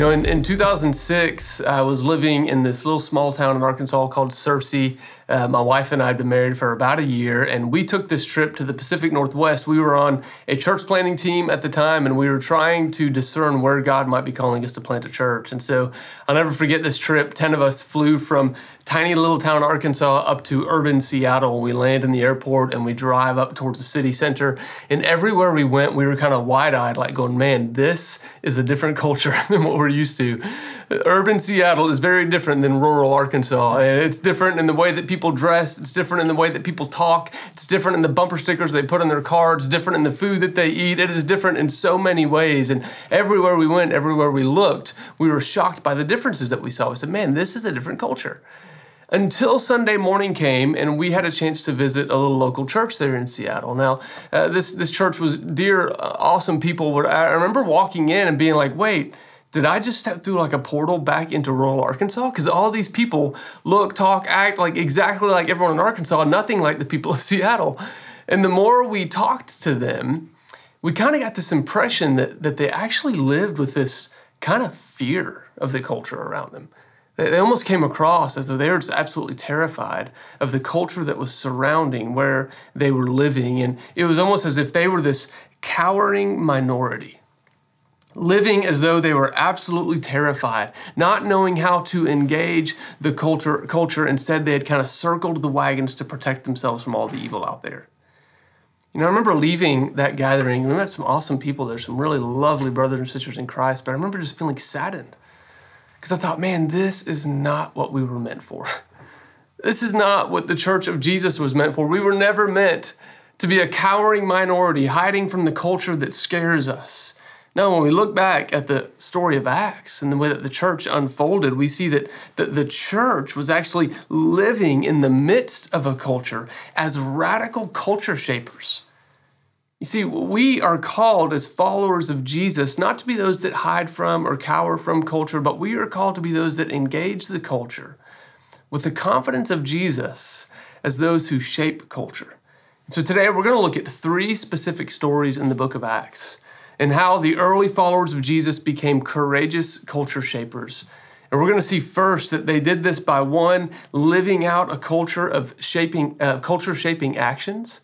You know, in, in 2006, I was living in this little small town in Arkansas called Searcy. Uh, my wife and I had been married for about a year, and we took this trip to the Pacific Northwest. We were on a church planting team at the time, and we were trying to discern where God might be calling us to plant a church. And so I'll never forget this trip. 10 of us flew from tiny little town Arkansas up to urban Seattle. We land in the airport and we drive up towards the city center. And everywhere we went, we were kind of wide eyed, like going, man, this is a different culture than what we're used to. Urban Seattle is very different than rural Arkansas. It's different in the way that people dress, it's different in the way that people talk, it's different in the bumper stickers they put on their cars, different in the food that they eat. It is different in so many ways. And everywhere we went, everywhere we looked, we were shocked by the differences that we saw. We said, man, this is a different culture until Sunday morning came and we had a chance to visit a little local church there in Seattle. Now, uh, this this church was dear, uh, awesome people. I remember walking in and being like, "Wait, did I just step through like a portal back into rural Arkansas? Because all these people look, talk, act like exactly like everyone in Arkansas, nothing like the people of Seattle." And the more we talked to them, we kind of got this impression that that they actually lived with this kind of fear of the culture around them they almost came across as though they were just absolutely terrified of the culture that was surrounding where they were living. And it was almost as if they were this cowering minority, living as though they were absolutely terrified, not knowing how to engage the culture. culture. Instead, they had kind of circled the wagons to protect themselves from all the evil out there. You know, I remember leaving that gathering. We met some awesome people there, some really lovely brothers and sisters in Christ, but I remember just feeling saddened because I thought, man, this is not what we were meant for. This is not what the church of Jesus was meant for. We were never meant to be a cowering minority hiding from the culture that scares us. No, when we look back at the story of Acts and the way that the church unfolded, we see that the, the church was actually living in the midst of a culture as radical culture shapers. You see, we are called as followers of Jesus not to be those that hide from or cower from culture, but we are called to be those that engage the culture with the confidence of Jesus as those who shape culture. So today we're going to look at three specific stories in the book of Acts and how the early followers of Jesus became courageous culture shapers. And we're going to see first that they did this by one, living out a culture of shaping, uh, culture shaping actions.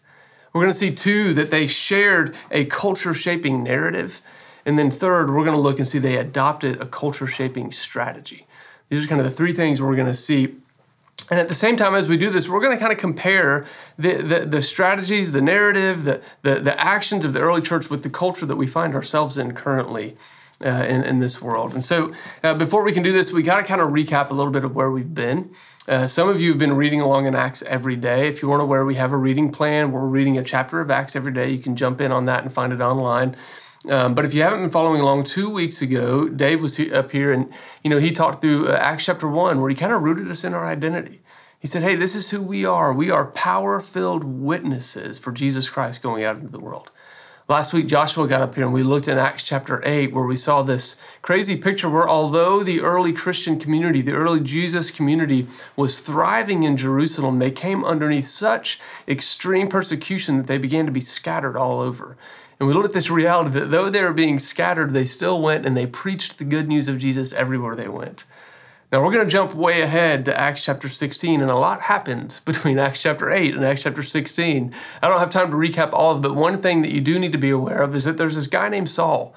We're going to see, two, that they shared a culture shaping narrative. And then, third, we're going to look and see they adopted a culture shaping strategy. These are kind of the three things we're going to see. And at the same time, as we do this, we're going to kind of compare the, the, the strategies, the narrative, the, the, the actions of the early church with the culture that we find ourselves in currently. Uh, in, in this world. And so, uh, before we can do this, we got to kind of recap a little bit of where we've been. Uh, some of you have been reading along in Acts every day. If you weren't aware, we have a reading plan. We're reading a chapter of Acts every day. You can jump in on that and find it online. Um, but if you haven't been following along, two weeks ago, Dave was up here and you know he talked through uh, Acts chapter one, where he kind of rooted us in our identity. He said, "Hey, this is who we are. We are power-filled witnesses for Jesus Christ going out into the world." Last week, Joshua got up here and we looked in Acts chapter 8, where we saw this crazy picture where, although the early Christian community, the early Jesus community, was thriving in Jerusalem, they came underneath such extreme persecution that they began to be scattered all over. And we looked at this reality that though they were being scattered, they still went and they preached the good news of Jesus everywhere they went. Now we're going to jump way ahead to Acts chapter 16, and a lot happened between Acts chapter 8 and Acts chapter 16. I don't have time to recap all of it, but one thing that you do need to be aware of is that there's this guy named Saul.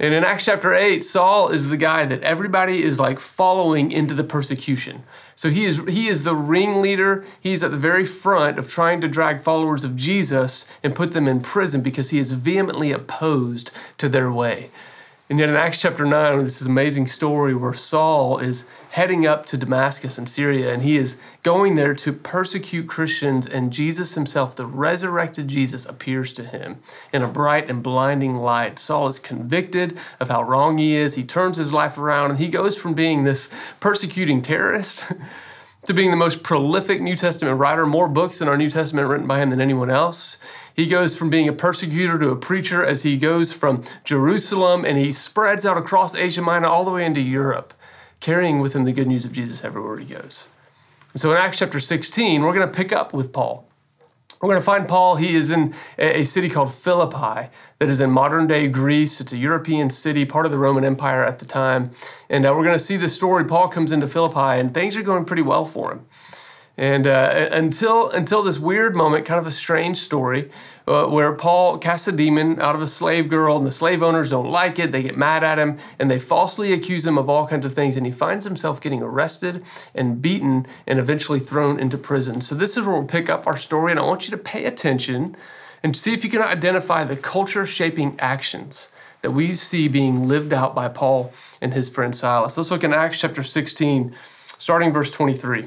And in Acts chapter 8, Saul is the guy that everybody is like following into the persecution. So he is he is the ringleader. He's at the very front of trying to drag followers of Jesus and put them in prison because he is vehemently opposed to their way. And yet in Acts chapter 9, this is amazing story where Saul is heading up to Damascus in Syria and he is going there to persecute Christians and Jesus himself, the resurrected Jesus, appears to him in a bright and blinding light. Saul is convicted of how wrong he is. He turns his life around and he goes from being this persecuting terrorist to being the most prolific New Testament writer, more books in our New Testament written by him than anyone else. He goes from being a persecutor to a preacher as he goes from Jerusalem and he spreads out across Asia Minor all the way into Europe, carrying with him the good news of Jesus everywhere he goes. And so in Acts chapter 16, we're going to pick up with Paul. We're going to find Paul. He is in a city called Philippi that is in modern day Greece. It's a European city, part of the Roman Empire at the time. And uh, we're going to see the story. Paul comes into Philippi, and things are going pretty well for him. And uh, until until this weird moment, kind of a strange story, uh, where Paul casts a demon out of a slave girl, and the slave owners don't like it. They get mad at him, and they falsely accuse him of all kinds of things. And he finds himself getting arrested and beaten, and eventually thrown into prison. So this is where we'll pick up our story, and I want you to pay attention and see if you can identify the culture-shaping actions that we see being lived out by Paul and his friend Silas. Let's look in Acts chapter 16, starting verse 23.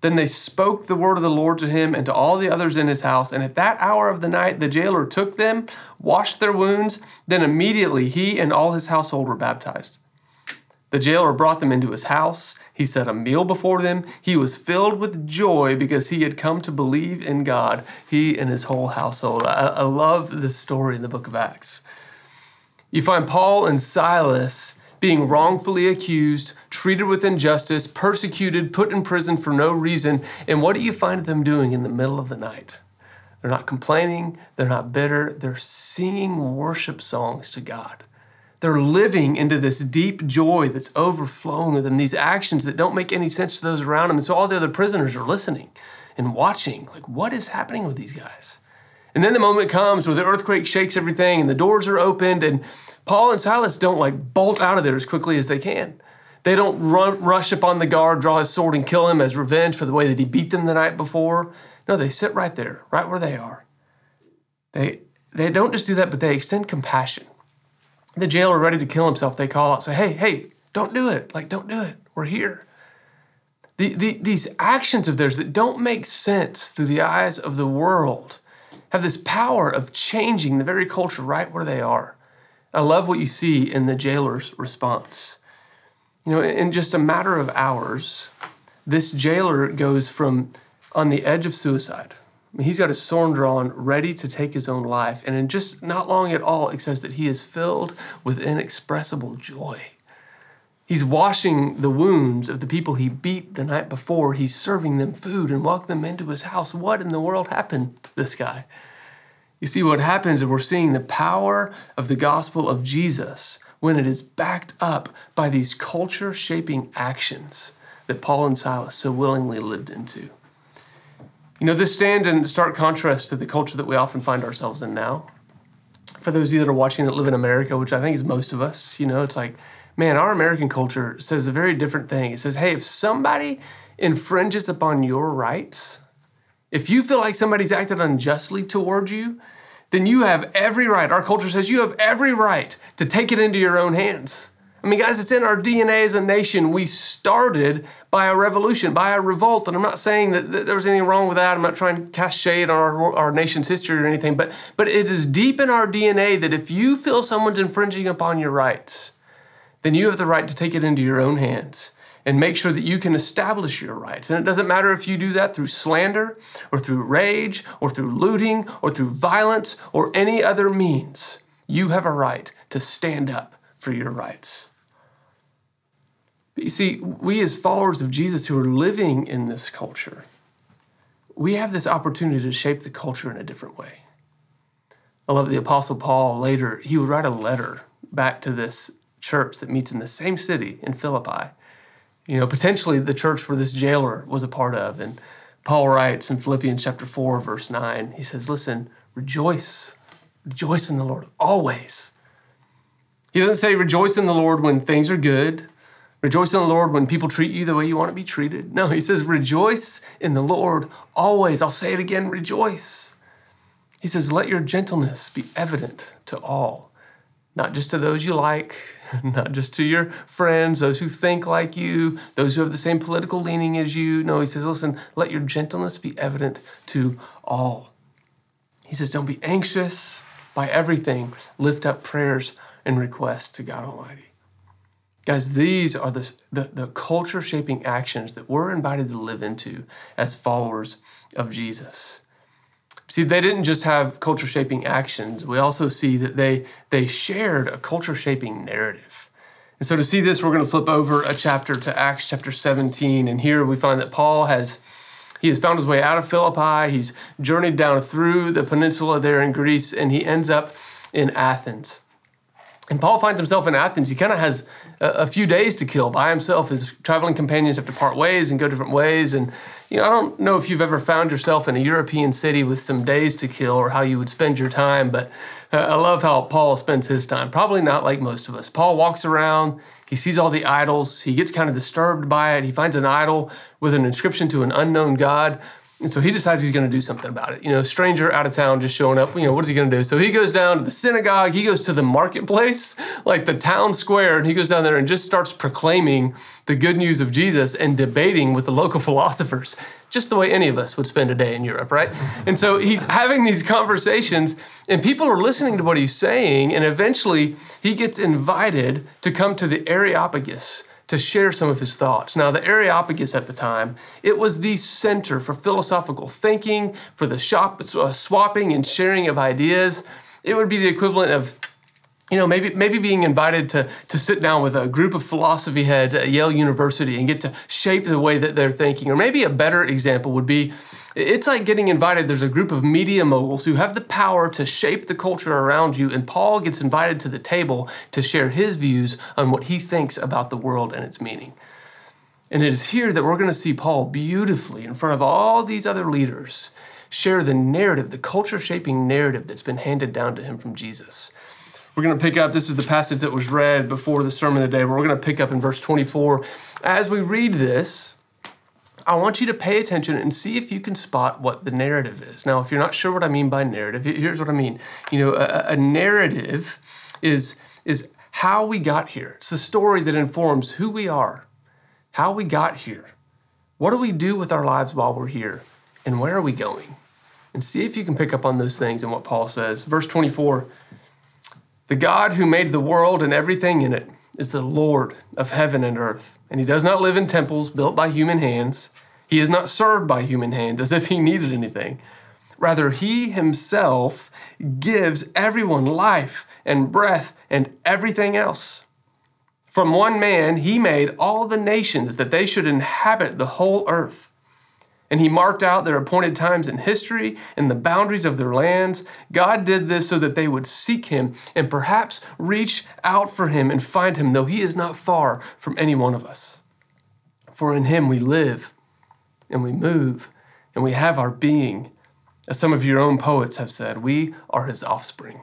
Then they spoke the word of the Lord to him and to all the others in his house. And at that hour of the night, the jailer took them, washed their wounds. Then immediately he and all his household were baptized. The jailer brought them into his house. He set a meal before them. He was filled with joy because he had come to believe in God, he and his whole household. I, I love this story in the book of Acts. You find Paul and Silas being wrongfully accused, treated with injustice, persecuted, put in prison for no reason. And what do you find them doing in the middle of the night? They're not complaining, they're not bitter, they're singing worship songs to God. They're living into this deep joy that's overflowing with them, these actions that don't make any sense to those around them. And so all the other prisoners are listening and watching, like, what is happening with these guys? And then the moment comes where the earthquake shakes everything and the doors are opened, and Paul and Silas don't like bolt out of there as quickly as they can. They don't run, rush upon the guard, draw his sword, and kill him as revenge for the way that he beat them the night before. No, they sit right there, right where they are. They, they don't just do that, but they extend compassion. The jailer ready to kill himself, they call out, say, hey, hey, don't do it. Like, don't do it. We're here. The, the, these actions of theirs that don't make sense through the eyes of the world have this power of changing the very culture right where they are. I love what you see in the jailer's response. You know, in just a matter of hours, this jailer goes from on the edge of suicide. I mean, he's got his sword drawn, ready to take his own life. And in just not long at all, it says that he is filled with inexpressible joy. He's washing the wounds of the people he beat the night before. He's serving them food and welcoming them into his house. What in the world happened to this guy? You see, what happens is we're seeing the power of the gospel of Jesus when it is backed up by these culture shaping actions that Paul and Silas so willingly lived into. You know, this stands in stark contrast to the culture that we often find ourselves in now. For those of you that are watching that live in America, which I think is most of us, you know, it's like, man, our American culture says a very different thing. It says, hey, if somebody infringes upon your rights, if you feel like somebody's acted unjustly toward you, then you have every right. Our culture says you have every right to take it into your own hands. I mean, guys, it's in our DNA as a nation. We started by a revolution, by a revolt. And I'm not saying that, that there was anything wrong with that. I'm not trying to cast shade on our, our nation's history or anything, but, but it is deep in our DNA that if you feel someone's infringing upon your rights, then you have the right to take it into your own hands and make sure that you can establish your rights. And it doesn't matter if you do that through slander or through rage or through looting or through violence or any other means. You have a right to stand up for your rights. But you see, we as followers of Jesus who are living in this culture, we have this opportunity to shape the culture in a different way. I love the Apostle Paul later, he would write a letter back to this church that meets in the same city in Philippi you know, potentially the church where this jailer was a part of. And Paul writes in Philippians chapter 4, verse 9, he says, Listen, rejoice, rejoice in the Lord always. He doesn't say rejoice in the Lord when things are good, rejoice in the Lord when people treat you the way you want to be treated. No, he says rejoice in the Lord always. I'll say it again rejoice. He says, let your gentleness be evident to all, not just to those you like, not just to your friends, those who think like you, those who have the same political leaning as you. No, he says, listen, let your gentleness be evident to all. He says, don't be anxious by everything. Lift up prayers and requests to God Almighty. Guys, these are the, the, the culture shaping actions that we're invited to live into as followers of Jesus. See, they didn't just have culture shaping actions. We also see that they, they shared a culture shaping narrative. And so to see this, we're going to flip over a chapter to Acts chapter 17. And here we find that Paul has he has found his way out of Philippi. He's journeyed down through the peninsula there in Greece, and he ends up in Athens. And Paul finds himself in Athens. He kind of has a, a, few days to kill by himself. His traveling companions have to part ways and go different ways. And you know, I don't know if you've ever found yourself in a European city with some days to kill or how you would spend your time, but uh, I love how Paul spends his time. Probably not like most of us. Paul walks around, he sees all the idols, he gets kind of disturbed by it. He finds an idol with an inscription to an unknown God. And so he decides he's going to do something about it. You know, stranger out of town just showing up. You know, what is he going to do? So he goes down to the synagogue. He goes to the marketplace, like the town square, and he goes down there and just starts proclaiming the good news of Jesus and debating with the local philosophers, just the way any of us would spend a day in Europe, right? And so he's having these conversations, and people are listening to what he's saying, and eventually he gets invited to come to the Areopagus to share some of his thoughts. Now, the Areopagus at the time, it was the center for philosophical thinking, for the shop, uh, swapping and sharing of ideas. It would be the equivalent of you know, maybe maybe being invited to to sit down with a group of philosophy heads at Yale University and get to shape the way that they're thinking. Or maybe a better example would be it's like getting invited. There's a group of media moguls who have the power to shape the culture around you, and Paul gets invited to the table to share his views on what he thinks about the world and its meaning. And it is here that we're going to see Paul beautifully in front of all these other leaders share the narrative, the culture shaping narrative that's been handed down to him from Jesus. We're going to pick up, this is the passage that was read before the sermon of the day, but we're going to pick up in verse 24. As we read this, I want you to pay attention and see if you can spot what the narrative is. Now, if you're not sure what I mean by narrative, here's what I mean. You know, a, a narrative is, is how we got here. It's the story that informs who we are, how we got here. What do we do with our lives while we're here? And where are we going? And see if you can pick up on those things and what Paul says. Verse 24 the God who made the world and everything in it is the Lord of heaven and earth, and he does not live in temples built by human hands. He is not served by human hands as if he needed anything. Rather, he himself gives everyone life and breath and everything else. From one man, he made all the nations that they should inhabit the whole earth and he marked out their appointed times in history and the boundaries of their lands. God did this so that they would seek him and perhaps reach out for him and find him, though he is not far from any one of us. For in him we live and we move and we have our being. As some of your own poets have said, we are his offspring.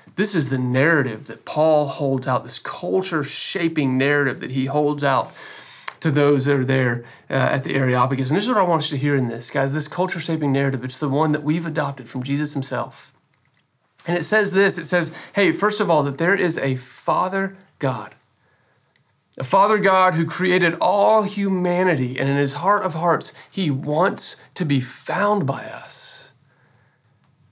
this is the narrative that Paul holds out, this culture shaping narrative that he holds out to those that are there uh, at the Areopagus. And this is what I want you to hear in this, guys this culture shaping narrative. It's the one that we've adopted from Jesus himself. And it says this it says, hey, first of all, that there is a Father God. A Father God who created all humanity, and in his heart of hearts, he wants to be found by us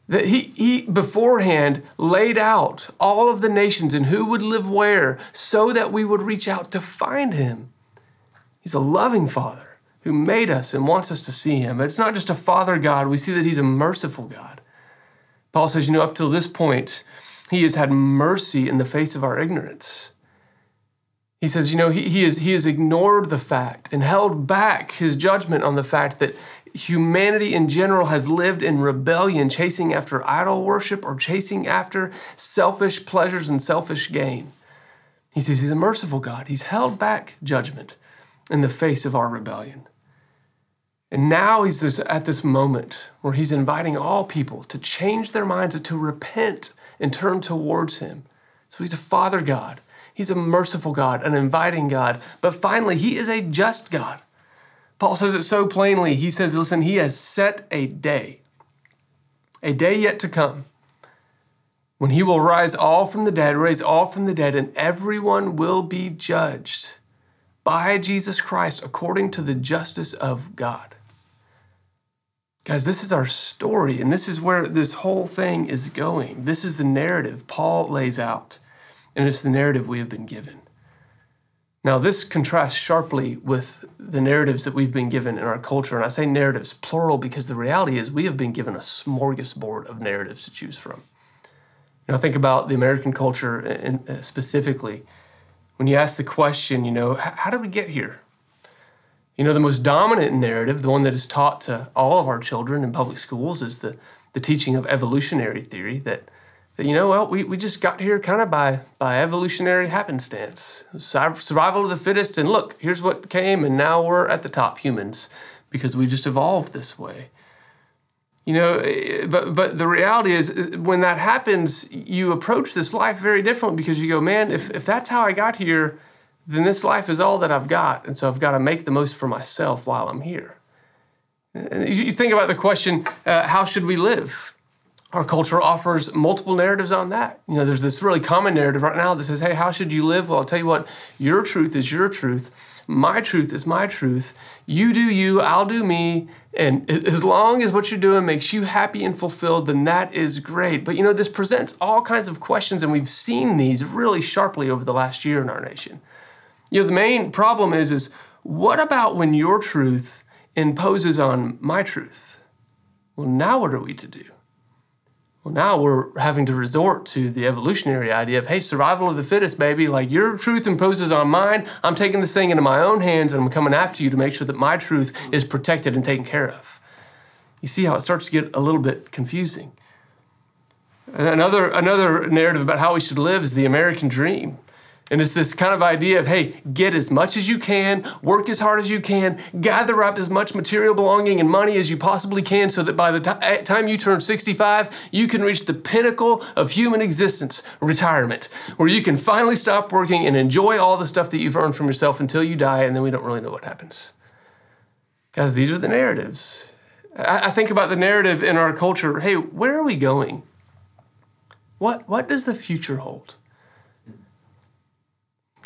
that he, he beforehand laid out all of the nations and who would live where so that we would reach out to find him. He's a loving father, who made us and wants us to see him. It's not just a father God, we see that he's a merciful God. Paul says, you know, up till this point, he has had mercy in the face of our ignorance. He says, you know, he, he, has, he has ignored the fact and held back his judgment on the fact that humanity in general has lived in rebellion, chasing after idol worship or chasing after selfish pleasures and selfish gain. He says he's a merciful God. He's held back judgment in the face of our rebellion. And now he's this, at this moment where he's inviting all people to change their minds, and to repent and turn towards him. So he's a father God. He's a merciful God, an inviting God. But finally, he is a just God. Paul says it so plainly. He says, listen, he has set a day, a day yet to come, when he will rise all from the dead, raise all from the dead, and everyone will be judged by Jesus Christ according to the justice of God. Guys, this is our story, and this is where this whole thing is going. This is the narrative Paul lays out, and it's the narrative we have been given. Now, this contrasts sharply with the narratives that we've been given in our culture. And I say narratives plural because the reality is we have been given a smorgasbord of narratives to choose from. You know, think about the American culture uh, specifically. When you ask the question, you know, how did we get here? You know, the most dominant narrative, the one that is taught to all of our children in public schools, is the, the teaching of evolutionary theory that that, you know, well, we, we just got here kind of by, by evolutionary happenstance, survival of the fittest. And look, here's what came, and now we're at the top humans because we just evolved this way. You know, eh, but, but the reality is, eh, when that happens, you approach this life very differently because you go, man, if, if that's how I got here, then this life is all that I've got. And so I've got to make the most for myself while I'm here. And you think about the question, uh, how should we live? Our culture offers multiple narratives on that. You know, there's this really common narrative right now that says, hey, how should you live? Well, I'll tell you what, your truth is your truth. My truth is my truth. You do you, I'll do me. And as long as what you're doing makes you happy and fulfilled, then that is great. But you know, this presents all kinds of questions, and we've seen these really sharply over the last year in our nation. You know, the main problem is, is what about when your truth imposes on my truth? Well, now what are we to do? Well, now we're having to resort to the evolutionary idea of, hey, survival of the fittest, baby. Like your truth imposes on mine. I'm taking this thing into my own hands and I'm coming after you to make sure that my truth is protected and taken care of. You see how it starts to get a little bit confusing. Another, another narrative about how we should live is the American dream. And it's this kind of idea of, hey, get as much as you can, work as hard as you can, gather up as much material belonging and money as you possibly can so that by the t- eh, time you turn 65, you can reach the pinnacle of human existence, retirement, where you can finally stop working and enjoy all the stuff that you've earned from yourself until you die, and then we don't really know what happens. Guys, these are the narratives. I, I think about the narrative in our culture hey, where are we going? What, what does the future hold?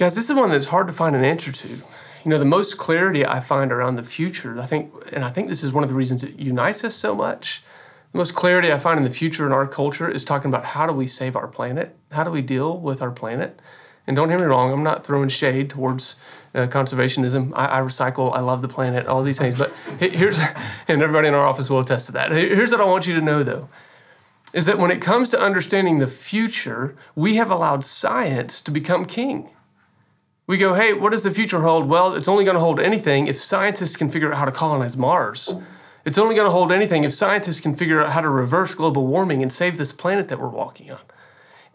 Guys, this is one that's hard to find an answer to. You know, the most clarity I find around the future, I think, and I think this is one of the reasons it unites us so much. The most clarity I find in the future in our culture is talking about how do we save our planet? How do we deal with our planet? And don't hear me wrong, I'm not throwing shade towards uh, conservationism. I, I, recycle, I love the planet, all these things. But here's, and everybody in our office will attest to that. Here's what I want you to know though is that when it comes to understanding the future, we have allowed science to become king. We go, hey, what does the future hold? Well, it's only going to hold anything if scientists can figure out how to colonize Mars. It's only going to hold anything if scientists can figure out how to reverse global warming and save this planet that we're walking on.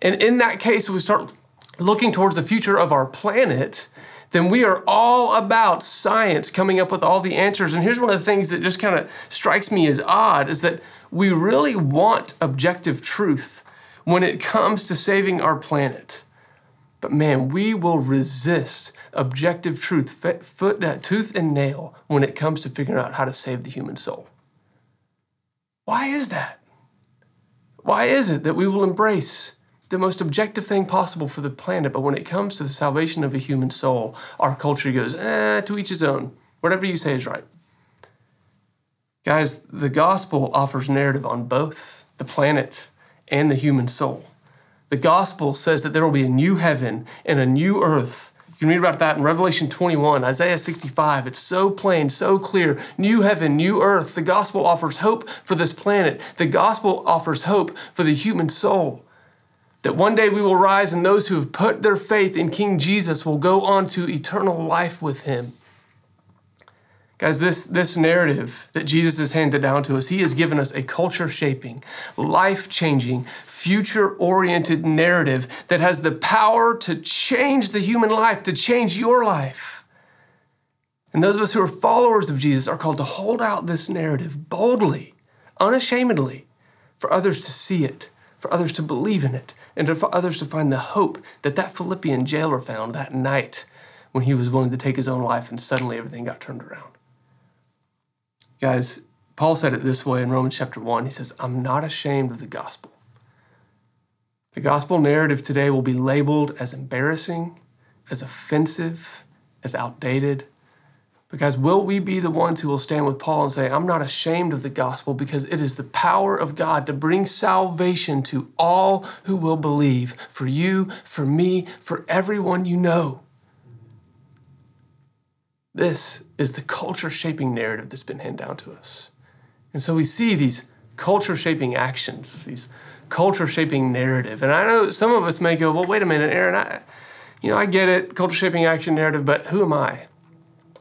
And in that case, we start looking towards the future of our planet, then we are all about science coming up with all the answers. And here's one of the things that just kind of strikes me as odd is that we really want objective truth when it comes to saving our planet. But man, we will resist objective truth, foot, uh, tooth and nail, when it comes to figuring out how to save the human soul. Why is that? Why is it that we will embrace the most objective thing possible for the planet, but when it comes to the salvation of a human soul, our culture goes, eh, to each his own. Whatever you say is right. Guys, the gospel offers narrative on both the planet and the human soul. The gospel says that there will be a new heaven and a new earth You can read about that in Revelation 21, Isaiah 65. It's so plain, so clear. New heaven, new earth. The gospel offers hope for this planet. The gospel offers hope for the human soul. That one day we will rise and those who have put their faith in King Jesus will go on to eternal life with him. Guys, this, this narrative that Jesus has handed down to us, he has given us a culture shaping, life changing, future oriented narrative that has the power to change the human life, to change your life. And those of us who are followers of Jesus are called to hold out this narrative boldly, unashamedly, for others to see it, for others to believe in it, and for others to find the hope that that Philippian jailer found that night when he was willing to take his own life and suddenly everything got turned around. Guys, Paul said it this way in Romans chapter 1. He says, I'm not ashamed of the gospel. The gospel narrative today will be labeled as embarrassing, as offensive, as outdated. Because will we be the ones who will stand with Paul and say, I'm not ashamed of the gospel because it is the power of God to bring salvation to all who will believe, for you, for me, for everyone you know. This is the culture shaping narrative that's been handed down to us. And so we see these culture shaping actions, these culture shaping narrative. And I know some of us may go, well, wait a minute, Aaron, I, you know, I get it, culture shaping action narrative, but who am I?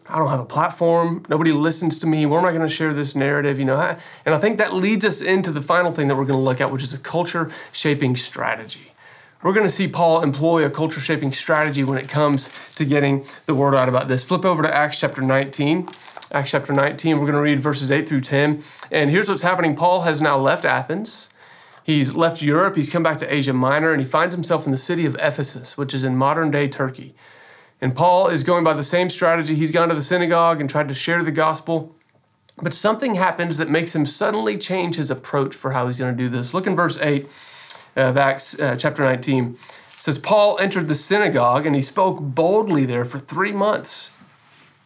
I don't have a platform. Nobody listens to me. Where am I going to share this narrative? You know, and I think that leads us into the final thing that we're going to look at, which is a culture shaping strategy. We're going to see Paul employ a culture shaping strategy when it comes to getting the word out about this. Flip over to Acts chapter 19. Acts chapter 19, we're going to read verses 8 through 10. And here's what's happening Paul has now left Athens. He's left Europe. He's come back to Asia Minor, and he finds himself in the city of Ephesus, which is in modern day Turkey. And Paul is going by the same strategy. He's gone to the synagogue and tried to share the gospel. But something happens that makes him suddenly change his approach for how he's going to do this. Look in verse 8 of Acts uh, chapter 19. It says, Paul entered the synagogue and he spoke boldly there for three months,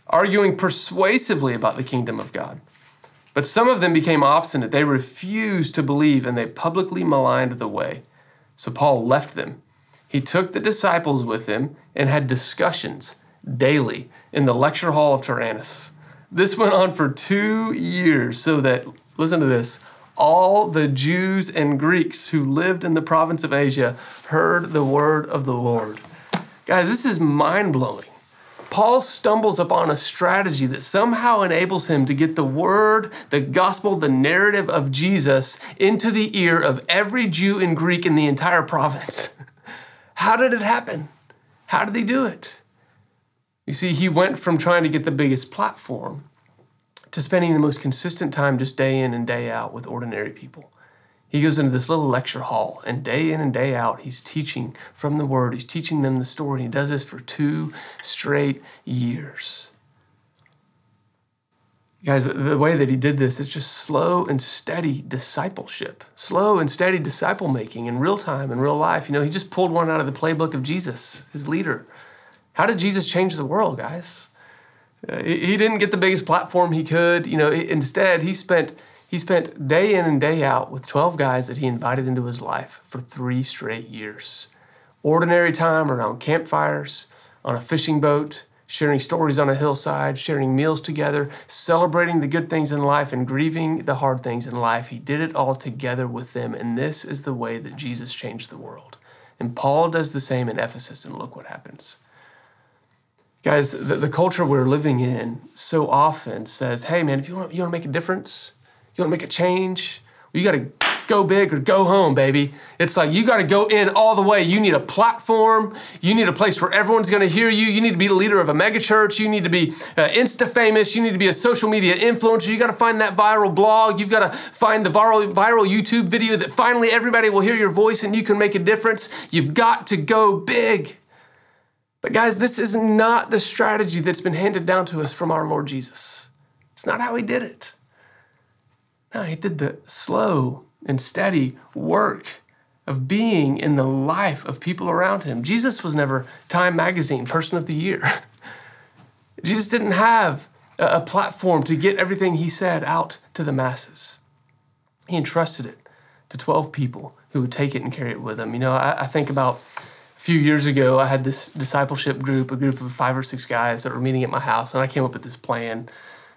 arguing persuasively about the kingdom of God. But some of them became obstinate. They refused to believe and they publicly maligned the way. So Paul left them. He took the disciples with him and had discussions daily in the lecture hall of Tyrannus. This went on for two years, so that, listen to this, all the Jews and Greeks who lived in the province of Asia heard the word of the Lord. Guys, this is mind blowing. Paul stumbles upon a strategy that somehow enables him to get the word, the gospel, the narrative of Jesus into the ear of every Jew and Greek in the entire province. How did it happen? How did he do it? You see, he went from trying to get the biggest platform to spending the most consistent time just day in and day out with ordinary people. He goes into this little lecture hall, and day in and day out, he's teaching from the Word. He's teaching them the story. And he does this for two straight years. Guys, the way that he did this is just slow and steady discipleship, slow and steady disciple making in real time, in real life. You know, he just pulled one out of the playbook of Jesus, his leader. How did Jesus change the world, guys? Uh, he didn't get the biggest platform he could. You know, instead he spent he spent day in and day out with 12 guys that he invited into his life for three straight years. Ordinary time around campfires, on a fishing boat, sharing stories on a hillside, sharing meals together, celebrating the good things in life and grieving the hard things in life. He did it all together with them, and this is the way that Jesus changed the world. And Paul does the same in Ephesus, and look what happens. Guys, the, the culture we're living in so often says, hey, man, if you want, you want to make a difference, you want to make a change, well, you got to go big or go home, baby. It's like you got to go in all the way. You need a platform. You need a place where everyone's going to hear you. You need to be the leader of a megachurch. You need to be uh, Insta famous. You need to be a social media influencer. You got to find that viral blog. You've got to find the viral, viral YouTube video that finally everybody will hear your voice and you can make a difference. You've got to go big. But, guys, this is not the strategy that's been handed down to us from our Lord Jesus. It's not how he did it. No, he did the slow and steady work of being in the life of people around him. Jesus was never Time Magazine Person of the Year. Jesus didn't have a platform to get everything he said out to the masses. He entrusted it to 12 people who would take it and carry it with them. You know, I, I think about few years ago, I had this discipleship group, a group of five or six guys that were meeting at my house, and I came up with this plan.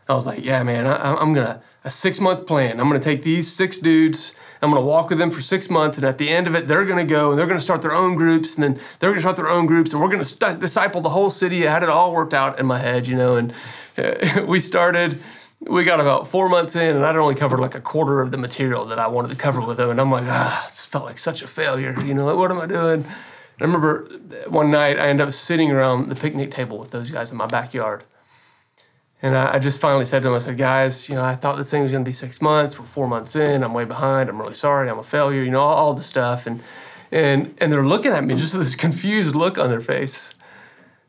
I was like, yeah, man, I, am gonna, a six month plan. I'm gonna take these six dudes, I'm gonna walk with them for six months, and at the end of it, they're gonna go and they're gonna start their own groups, and then they're gonna start their own groups, and we're gonna st- disciple the whole city. I had it all worked out in my head, you know, and uh, we started we got about four months in, and I'd only covered like a quarter of the material that I wanted to cover with them. And I'm like, ah, it felt like such a failure. You know, what am I doing? I remember one night I ended up sitting around the picnic table with those guys in my backyard. And I, I just finally said to them, I said, guys, you know, I thought this thing was going to be six months. We're four months in. I'm way behind. I'm really sorry. I'm a failure. You know, all, all the stuff. And and and they're looking at me just with this confused look on their face.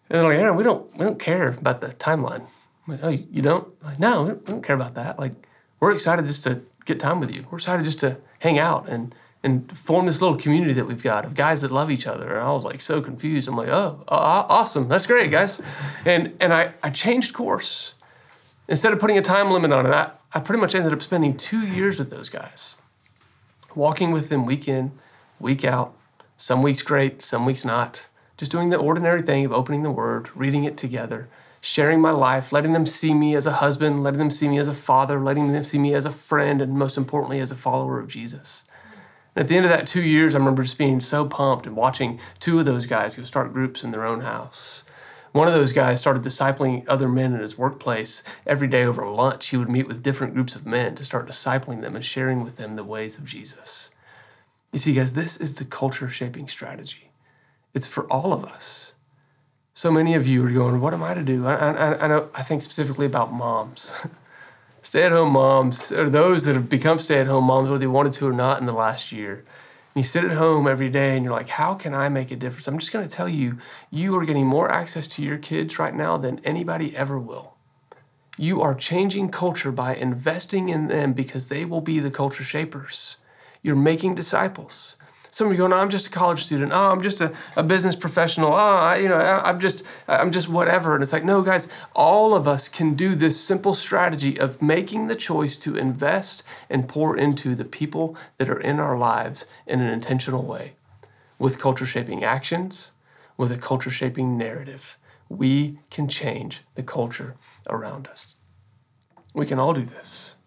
And they're like, Aaron, we don't we don't care about the timeline. I'm like, oh, you don't? I'm like, no, we don't care about that. Like, we're excited just to get time with you. We're excited just to hang out and and form this little community that we've got of guys that love each other. And I was like so confused. I'm like, oh, awesome, that's great, guys. And and I, I changed course. Instead of putting a time limit on it, I, I pretty much ended up spending two years with those guys, walking with them week in, week out. Some weeks great, some weeks not. Just doing the ordinary thing of opening the Word, reading it together, sharing my life, letting them see me as a husband, letting them see me as a father, letting them see me as a friend, and most importantly, as a follower of Jesus. And at the end of that two years, I remember just being so pumped and watching two of those guys go start groups in their own house. One of those guys started discipling other men in his workplace. Every day over lunch, he would meet with different groups of men to start discipling them and sharing with them the ways of Jesus. You see, guys, this is the culture shaping strategy. It's for all of us. So many of you are going, What am I to do? I, I, I, know, I think specifically about moms. stay at home moms, or those that have become stay at home moms, whether they wanted to or not in the last year. And you sit at home every day and you're like, how can I make a difference? I'm just going to tell you, you are getting more access to your kids right now than anybody ever will. You are changing culture by investing in them because they will be the culture shapers. You're making disciples. Some of you go, no, oh, I'm just a college student. Oh, I'm just a, a business professional. Oh, I, you know, I, I'm just, I'm just whatever. And it's like, no, guys, all of us can do this simple strategy of making the choice to invest and pour into the people that are in our lives in an intentional way with culture shaping actions, with a culture shaping narrative. We can change the culture around us. We can all do this.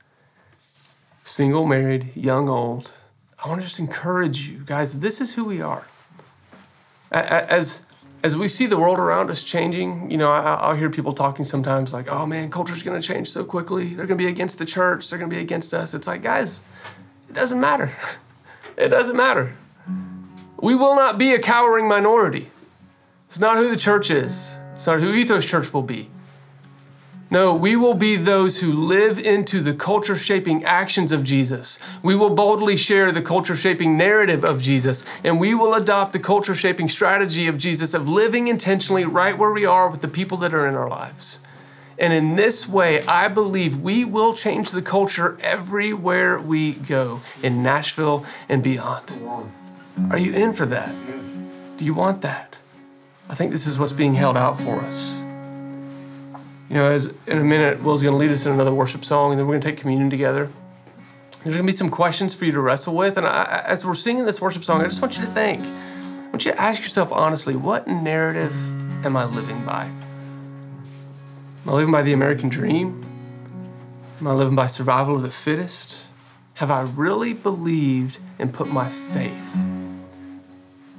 Single, married, young, old, I want to just encourage you guys, this is who we are. As, as we see the world around us changing, you know, I, will hear people talking sometimes like, oh man, culture's going to change so quickly. They're going to be against the church. They're going to be against us. It's like, guys, it doesn't matter. It doesn't matter. We will not be a cowering minority. It's not who the church is. It's not who Ethos Church will be. No, we will be those who live into the culture shaping actions of Jesus. We will boldly share the culture shaping narrative of Jesus, and we will adopt the culture shaping strategy of Jesus of living intentionally right where we are with the people that are in our lives. And in this way, I believe we will change the culture everywhere we go in Nashville and beyond. Are you in for that? Do you want that? I think this is what's being held out for us. You know, as in a minute, Will's going to lead us in another worship song, and then we're going to take communion together. There's going to be some questions for you to wrestle with, and I, as we're singing this worship song, I just want you to think. I want you to ask yourself honestly, what narrative am I living by? Am I living by the American dream? Am I living by survival of the fittest? Have I really believed and put my faith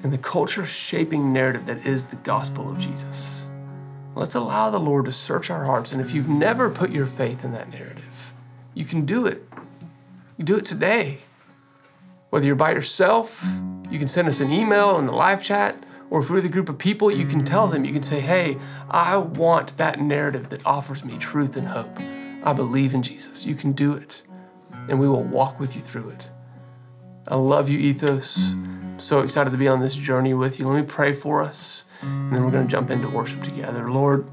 in the culture shaping narrative that is the gospel of Jesus? Let's allow the Lord to search our hearts. And if you've never put your faith in that narrative, you can do it. You do it today. Whether you're by yourself, you can send us an email in the live chat, or if you're with a group of people, you can tell them, you can say, hey, I want that narrative that offers me truth and hope. I believe in Jesus. You can do it, and we will walk with you through it. I love you, Ethos. I'm so excited to be on this journey with you. Let me pray for us. And then we're going to jump into worship together. Lord,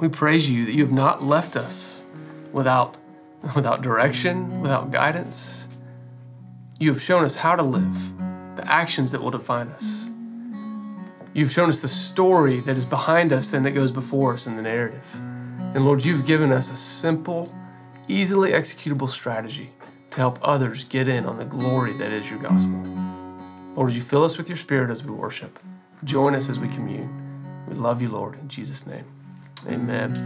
we praise you that you have not left us without, without direction, without guidance. You have shown us how to live, the actions that will define us. You've shown us the story that is behind us and that goes before us in the narrative. And Lord, you've given us a simple, easily executable strategy to help others get in on the glory that is your gospel. Lord, you fill us with your spirit as we worship? Join us as we commune. We love you, Lord, in Jesus' name. Amen.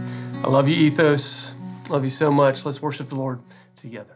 I love you, Ethos. Love you so much. Let's worship the Lord together.